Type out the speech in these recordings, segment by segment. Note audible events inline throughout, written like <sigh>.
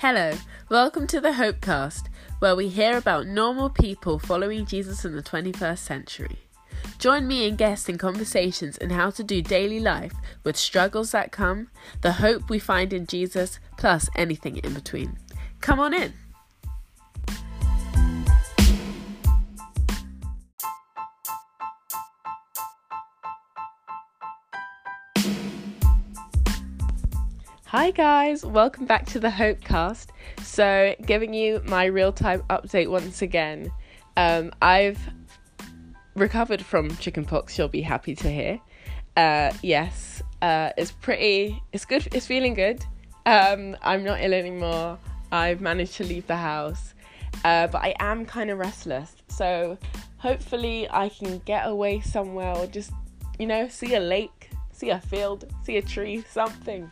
Hello, welcome to the Hopecast, where we hear about normal people following Jesus in the 21st century. Join me and guests in conversations in how to do daily life with struggles that come, the hope we find in Jesus, plus anything in between. Come on in. Hi guys, welcome back to the Hopecast. So, giving you my real-time update once again. Um, I've recovered from chickenpox. You'll be happy to hear. Uh, yes, uh, it's pretty. It's good. It's feeling good. Um, I'm not ill anymore. I've managed to leave the house, uh, but I am kind of restless. So, hopefully, I can get away somewhere or just, you know, see a lake, see a field, see a tree, something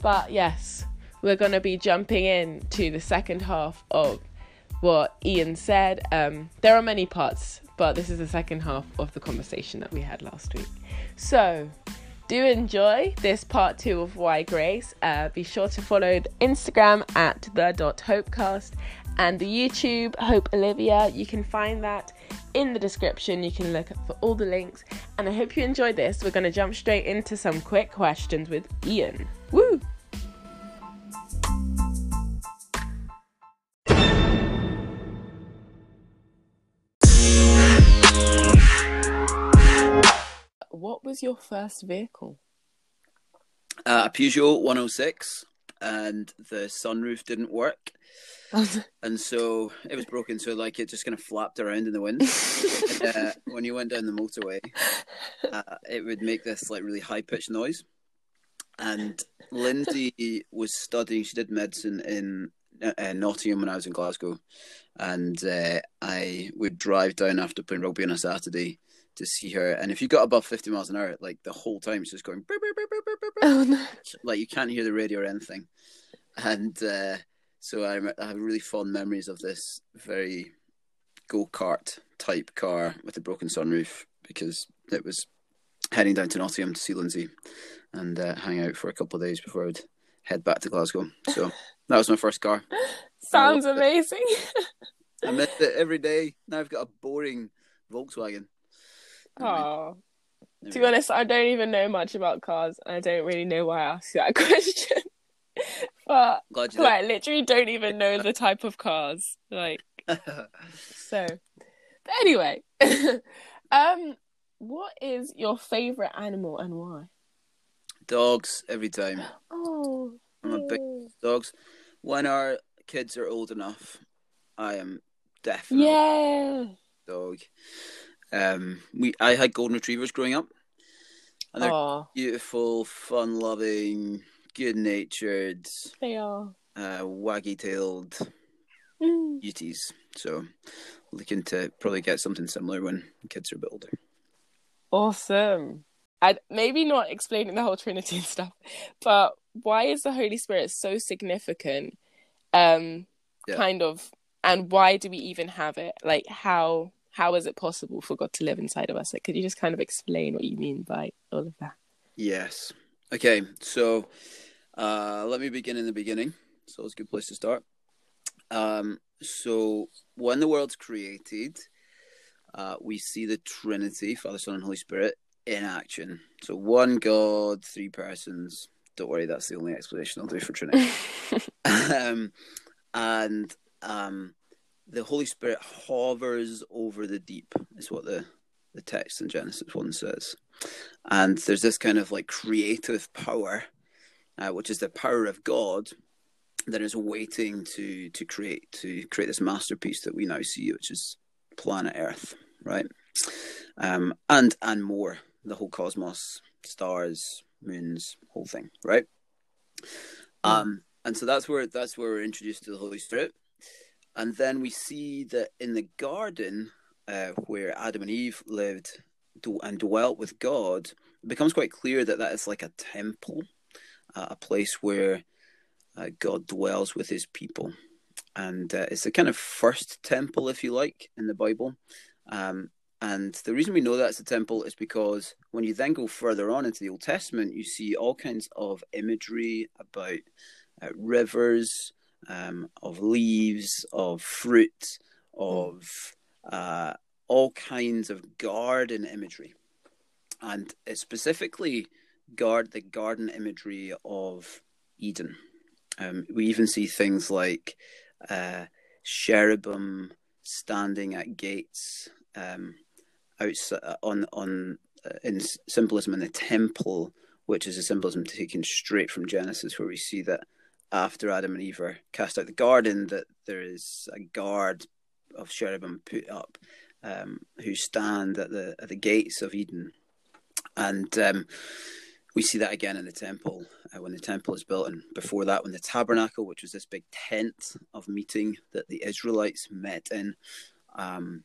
but yes, we're going to be jumping in to the second half of what Iain said. Um, there are many parts, but this is the second half of the conversation that we had last week. So, do enjoy this part two of Why Grace. Uh, be sure to follow the Instagram at the dot hopecast and the YouTube Hope Olivia. You can find that in the description. You can look for all the links. And I hope you enjoyed this. We're going to jump straight into some quick questions with Iain. Woo! What was your first vehicle? Uh, a Peugeot 106, and the sunroof didn't work. <laughs> and so it was broken, so like it just kind of flapped around in the wind. <laughs> uh, when you went down the motorway, uh, it would make this like really high pitched noise. And Lindsay was studying; she did medicine in uh, Nottingham when I was in Glasgow, and uh, I would drive down after playing rugby on a Saturday to see her. And if you got above fifty miles an hour, like the whole time, it's just going. Burr, burr, burr, oh, no. Like you can't hear the radio or anything, and uh, so I, I have really fond memories of this very go kart type car with a broken sunroof because it was heading down to Nottingham to see Lindsay and uh, hang out for a couple of days before I'd head back to Glasgow. So that was my first car. <laughs> Sounds amazing. I miss it <laughs> every day. Now I've got a boring Volkswagen. Oh. To be honest, I don't even know much about cars. I don't really know why I asked you that <laughs> question. but like, I literally don't even know the type of cars. Like, so. But anyway, um, what is your favorite animal and why? Dogs every time. <gasps> Oh, I'm a big dogs. When our kids are old enough, I am definitely yeah dog. Um, we I had golden retrievers growing up, and they're Aww. beautiful, fun-loving, good-natured. They are uh, waggy-tailed mm. beauties. So, looking to probably get something similar when kids are a bit older. Awesome. And maybe not explaining the whole Trinity and stuff, but why is the Holy Spirit so significant? Um, yeah. kind of, and why do we even have it? Like, how how is it possible for God to live inside of us? Like, could you just kind of explain what you mean by all of that? Yes. Okay. So, uh, let me begin in the beginning. So it's a good place to start. Um, so when the world's created, uh, we see the Trinity, Father, Son, and Holy Spirit in action. So one God, three persons. Don't worry, that's the only explanation I'll do for Trinity. <laughs> um, and um, the Holy Spirit hovers over the deep, is what the, the text in Genesis 1 says. And there's this kind of like creative power, uh, which is the power of God that is waiting to to create to create this masterpiece that we now see, which is planet Earth, right? Um, and and more, the whole cosmos, stars, moons, whole thing, right? Um, and so that's where that's where we're introduced to the Holy Spirit, and then we see that in the garden uh, where Adam and Eve lived and dwelt with God, it becomes quite clear that that is like a temple, uh, a place where uh, God dwells with His people, and uh, it's the kind of first temple, if you like, in the Bible. Um, and the reason we know that's a temple is because when you then go further on into the Old Testament, you see all kinds of imagery about uh, rivers um, of leaves, of fruit, of uh, all kinds of garden imagery, and specifically guard the garden imagery of Eden. Um, we even see things like uh, cherubim standing at gates um, outside on on uh, in symbolism in the temple, which is a symbolism taken straight from Genesis, where we see that after Adam and Eve are cast out the garden, that there is a guard of cherubim put up um, who stand at the at the gates of Eden, and um, we see that again in the temple uh, when the temple is built, and before that, when the tabernacle, which was this big tent of meeting that the Israelites met in. Um,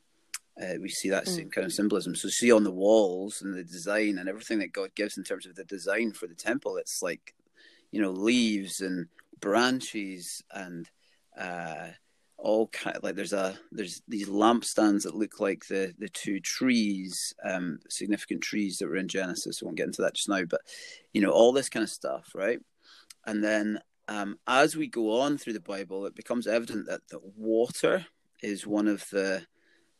uh, we see that mm. same kind of symbolism. So, see on the walls and the design and everything that God gives in terms of the design for the temple, it's like, you know, leaves and branches and uh, all kind of, like there's a there's these lampstands that look like the the two trees, um, significant trees that were in Genesis. I won't get into that just now, but you know all this kind of stuff, right? And then um, as we go on through the Bible, it becomes evident that the water is one of the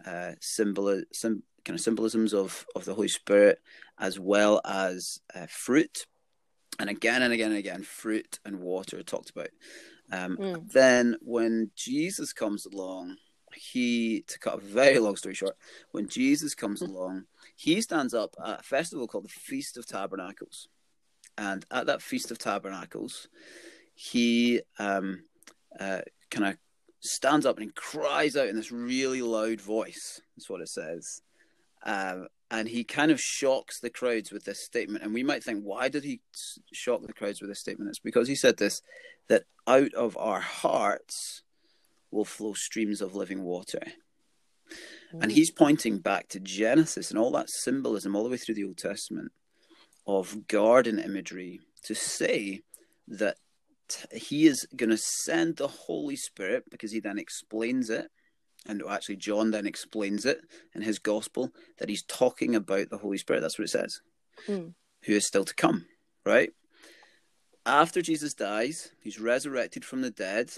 uh, symbol, sim, kind of symbolisms of, of the Holy Spirit, as well as uh, fruit. And again and again and again, fruit and water are talked about. Um, mm. Then when Jesus comes along, he, to cut a very long story short, when Jesus comes mm. along, he stands up at a festival called the Feast of Tabernacles. And at that Feast of Tabernacles, he um, uh, kind of stands up and he cries out in this really loud voice. That's what it says. Um, and he kind of shocks the crowds with this statement. And we might think, why did he shock the crowds with this statement? It's because he said this that out of our hearts will flow streams of living water. Mm. And he's pointing back to Genesis and all that symbolism all the way through the Old Testament of garden imagery to say that he is going to send the Holy Spirit because he then explains it. And actually, John then explains it in his gospel that he's talking about the Holy Spirit. That's what it says, mm. who is still to come, right? After Jesus dies, he's resurrected from the dead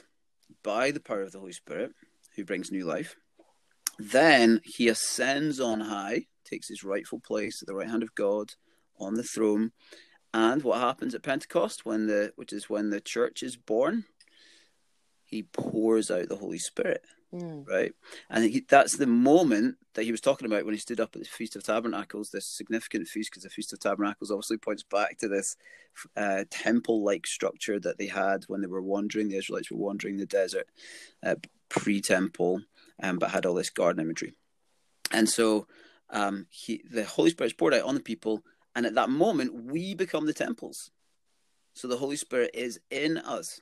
by the power of the Holy Spirit, who brings new life. Then he ascends on high, takes his rightful place at the right hand of God on the throne, and what happens at Pentecost, when the which is when the church is born, he pours out the Holy Spirit. Mm. Right, and he, that's the moment that he was talking about when he stood up at the Feast of Tabernacles, this significant feast, because the Feast of Tabernacles obviously points back to this uh, temple-like structure that they had when they were wandering. The Israelites were wandering the desert uh, pre-temple, um, but had all this garden imagery, and so um, he, the Holy Spirit is poured out on the people, and at that moment, we become the temples. So the Holy Spirit is in us.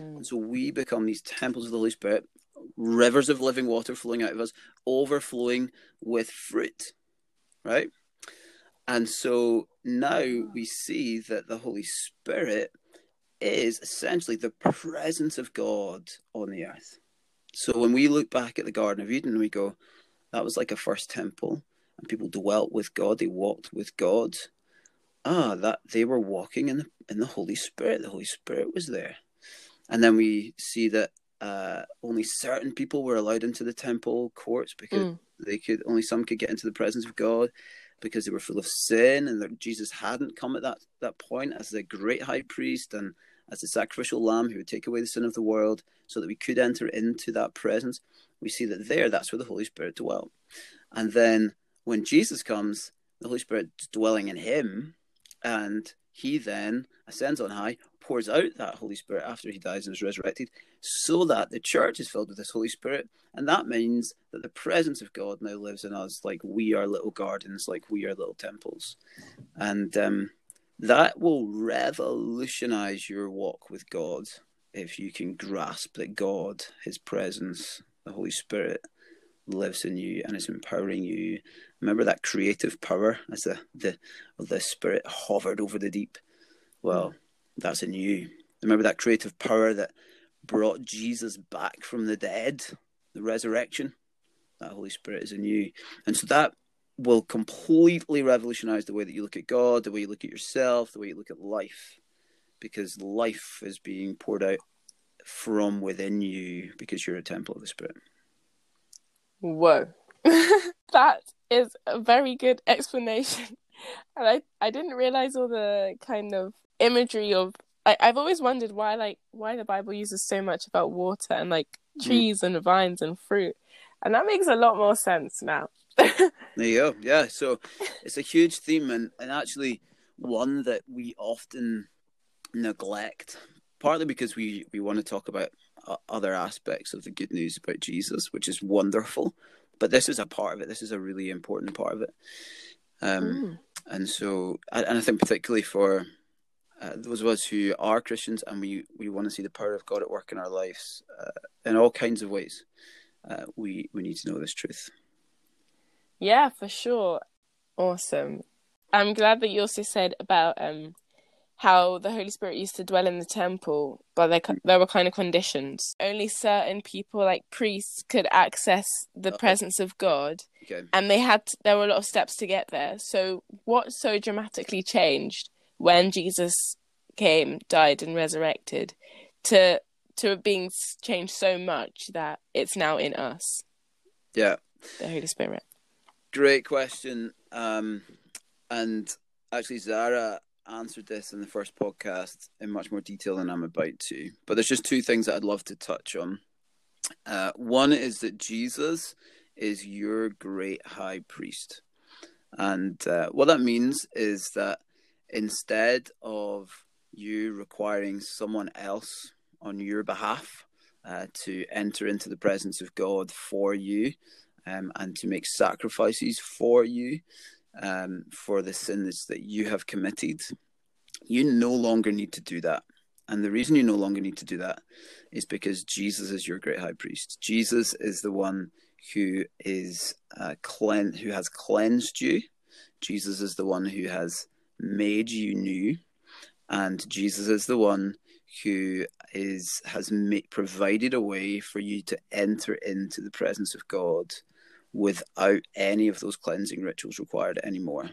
Mm. And so we become these temples of the Holy Spirit, rivers of living water flowing out of us, overflowing with fruit, right? And so now we see that the Holy Spirit is essentially the presence of God on the earth. So when we look back at the Garden of Eden, we go, that was like a first temple and people dwelt with God, they walked with God. Ah, that they were walking in the in the Holy Spirit. The Holy Spirit was there. And then we see that uh, only certain people were allowed into the temple courts because mm. they could only some could get into the presence of God because they were full of sin and that Jesus hadn't come at that that point as the great high priest and as the sacrificial lamb who would take away the sin of the world so that we could enter into that presence. We see that there that's where the Holy Spirit dwelt. And then when Jesus comes, the Holy Spirit dwelling in him, and he then ascends on high, pours out that Holy Spirit after he dies and is resurrected, so that the church is filled with this Holy Spirit. And that means that the presence of God now lives in us like we are little gardens, like we are little temples. And um, that will revolutionize your walk with God if you can grasp that God, his presence, the Holy Spirit, lives in you and is empowering you. Remember that creative power as the the the spirit hovered over the deep. Well, that's in you. Remember that creative power that brought Jesus back from the dead, the resurrection. That Holy Spirit is in you, and so that will completely revolutionize the way that you look at God, the way you look at yourself, the way you look at life, because life is being poured out from within you because you're a temple of the Spirit. Whoa. <laughs> that is a very good explanation. And I, I didn't realize all the kind of imagery of I, I've always wondered why like why the Bible uses so much about water and like mm. trees mm. and vines and fruit. And that makes a lot more sense now. <laughs> there you go. Yeah. So it's a huge theme and, and actually one that we often neglect, partly because we, we want to talk about other aspects of the good news about Jesus, which is wonderful. But this is a part of it. This is a really important part of it. Um, mm. And so, and I think particularly for uh, those of us who are Christians and we, we want to see the power of God at work in our lives uh, in all kinds of ways, uh, we, we need to know this truth. Yeah, for sure. Awesome. I'm glad that you also said about um, how the Holy Spirit used to dwell in the temple, but there, there were kind of conditions. Only certain people, like priests, could access the okay. presence of God, okay. and they had to, there were a lot of steps to get there. So, what so dramatically changed when Jesus came, died, and resurrected, to to being changed so much that it's now in us? Yeah, the Holy Spirit. Great question, um, and actually, Zara answered this in the first podcast in much more detail than I'm about to, but there's just two things that I'd love to touch on. Uh, one is that Jesus is your great high priest. And uh, what that means is that instead of you requiring someone else on your behalf uh, to enter into the presence of God for you um, and to make sacrifices for you, um, for the sins that you have committed, you no longer need to do that. And the reason you no longer need to do that is because Jesus is your great high priest. Jesus is the one who is uh, clean, who has cleansed you. Jesus is the one who has made you new, and Jesus is the one who is has made, provided a way for you to enter into the presence of God without any of those cleansing rituals required anymore.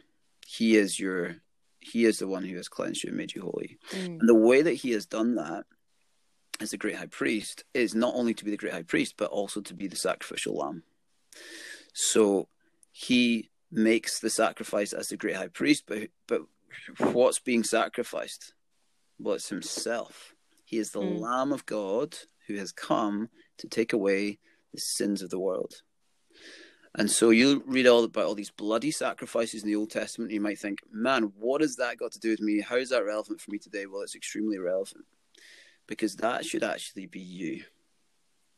He is your he is the one who has cleansed you and made you holy. Mm. And the way that he has done that as the great high priest is not only to be the great high priest, but also to be the sacrificial lamb. So he makes the sacrifice as the great high priest, but but what's being sacrificed? Well, it's himself. He is the mm. Lamb of God who has come to take away the sins of the world. And so you read all about all these bloody sacrifices in the Old Testament, you might think, man, what has that got to do with me? How is that relevant for me today? Well, it's extremely relevant because that should actually be you.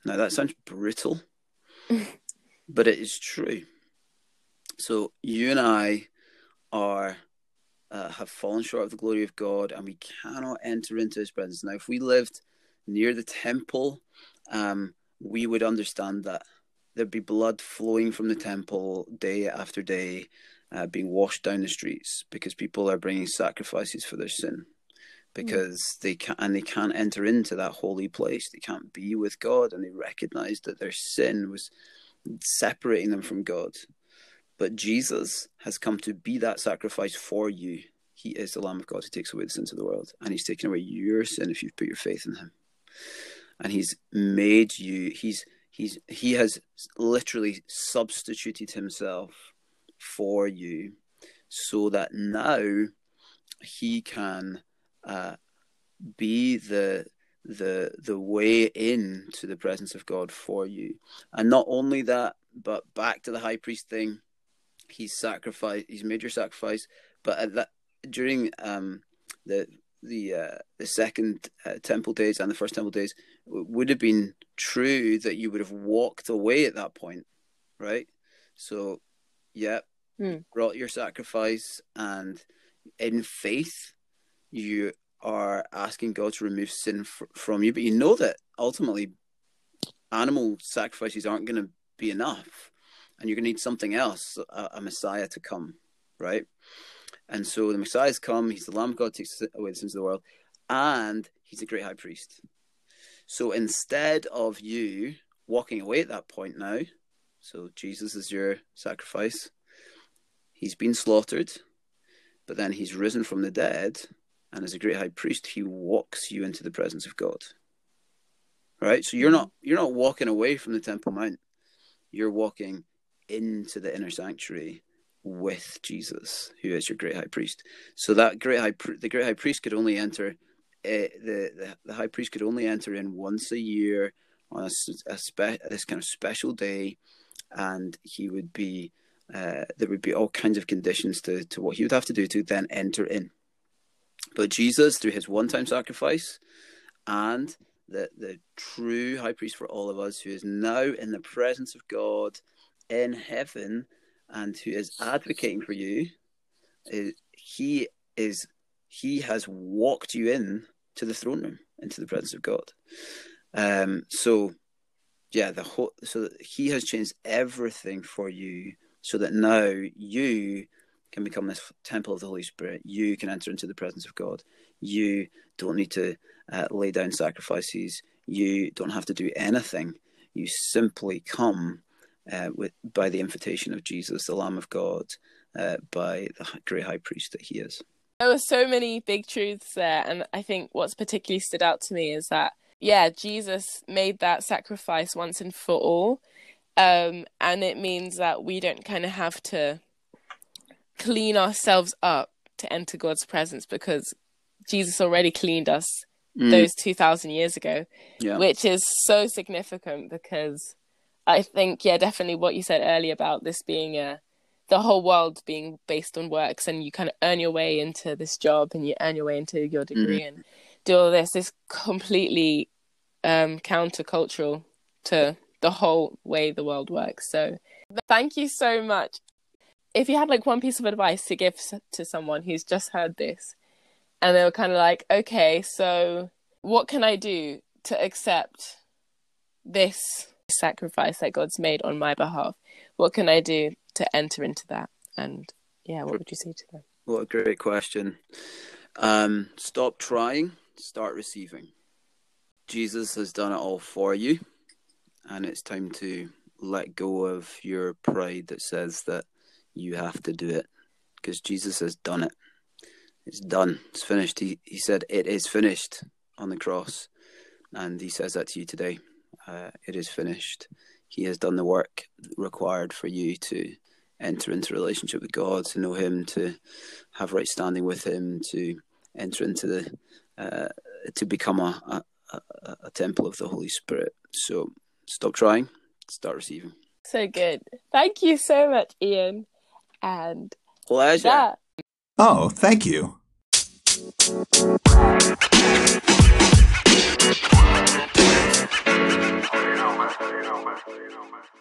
Now, that sounds brutal, <laughs> but it is true. So you and I are uh, have fallen short of the glory of God, and we cannot enter into His presence. Now, if we lived near the temple, um, we would understand that there'd be blood flowing from the temple day after day, uh, being washed down the streets because people are bringing sacrifices for their sin. Because mm. they can and they can't enter into that holy place. They can't be with God, and they recognize that their sin was separating them from God. But Jesus has come to be that sacrifice for you. He is the Lamb of God who takes away the sins of the world, and He's taken away your sin if you've put your faith in Him. And He's made you. He's he's he has literally substituted himself for you so that now he can uh, be the the the way in to the presence of God for you. And not only that, but back to the high priest thing, he's sacrificed he's made your sacrifice, but at that during um the the uh, the second uh, temple days and the first temple days would have been true that you would have walked away at that point, right? So, yeah, mm. brought your sacrifice, and in faith, you are asking God to remove sin fr- from you. But you know that ultimately, animal sacrifices aren't going to be enough, and you're going to need something else, a, a Messiah to come, right? And so the Messiah's come. He's the Lamb of God takes away the sins of the world, and he's a great high priest. So instead of you walking away at that point now, so Jesus is your sacrifice, he's been slaughtered, but then he's risen from the dead, and as a great high priest, he walks you into the presence of God. right? So you're not you're not walking away from the Temple Mount. You're walking into the inner sanctuary with Jesus, who is your great high priest. So that great high the great high priest could only enter uh, the, the the high priest could only enter in once a year on a, a spe- this kind of special day, and he would be uh, there would be all kinds of conditions to to what he would have to do to then enter in. But Jesus, through his one time sacrifice and the, the true high priest for all of us, who is now in the presence of God in heaven and who is advocating for you, is, he is he has walked you in to the throne room, into the presence of God. Um, so yeah, the whole so he has changed everything for you so that now you can become this temple of the Holy Spirit. You can enter into the presence of God. You don't need to uh, lay down sacrifices. You don't have to do anything. You simply come uh, with by the invitation of Jesus, the Lamb of God, uh, by the great High Priest that He is. There were so many big truths there, and I think what's particularly stood out to me is that yeah, Jesus made that sacrifice once and for all, um, and it means that we don't kind of have to clean ourselves up to enter God's presence because Jesus already cleaned us mm. those 2000 years ago yeah. which is so significant because i think yeah definitely what you said earlier about this being a the whole world being based on works and you kind of earn your way into this job and you earn your way into your degree mm. and do all this is completely um countercultural to the whole way the world works so thank you so much if you had like one piece of advice to give to someone who's just heard this and they were kind of like, okay, so what can I do to accept this sacrifice that God's made on my behalf? What can I do to enter into that? And yeah, what would you say to them? What a great question. Um, stop trying, start receiving. Jesus has done it all for you, and it's time to let go of your pride that says that you have to do it because Jesus has done it. It's done. It's finished. He he said it is finished on the cross, and he says that to you today. Uh, it is finished. He has done the work required for you to enter into relationship with God, to know Him, to have right standing with Him, to enter into the uh, to become a, a, a temple of the Holy Spirit. So stop trying, start receiving. So good. Thank you so much, Iain. And pleasure. That Oh, thank you. You know, man. You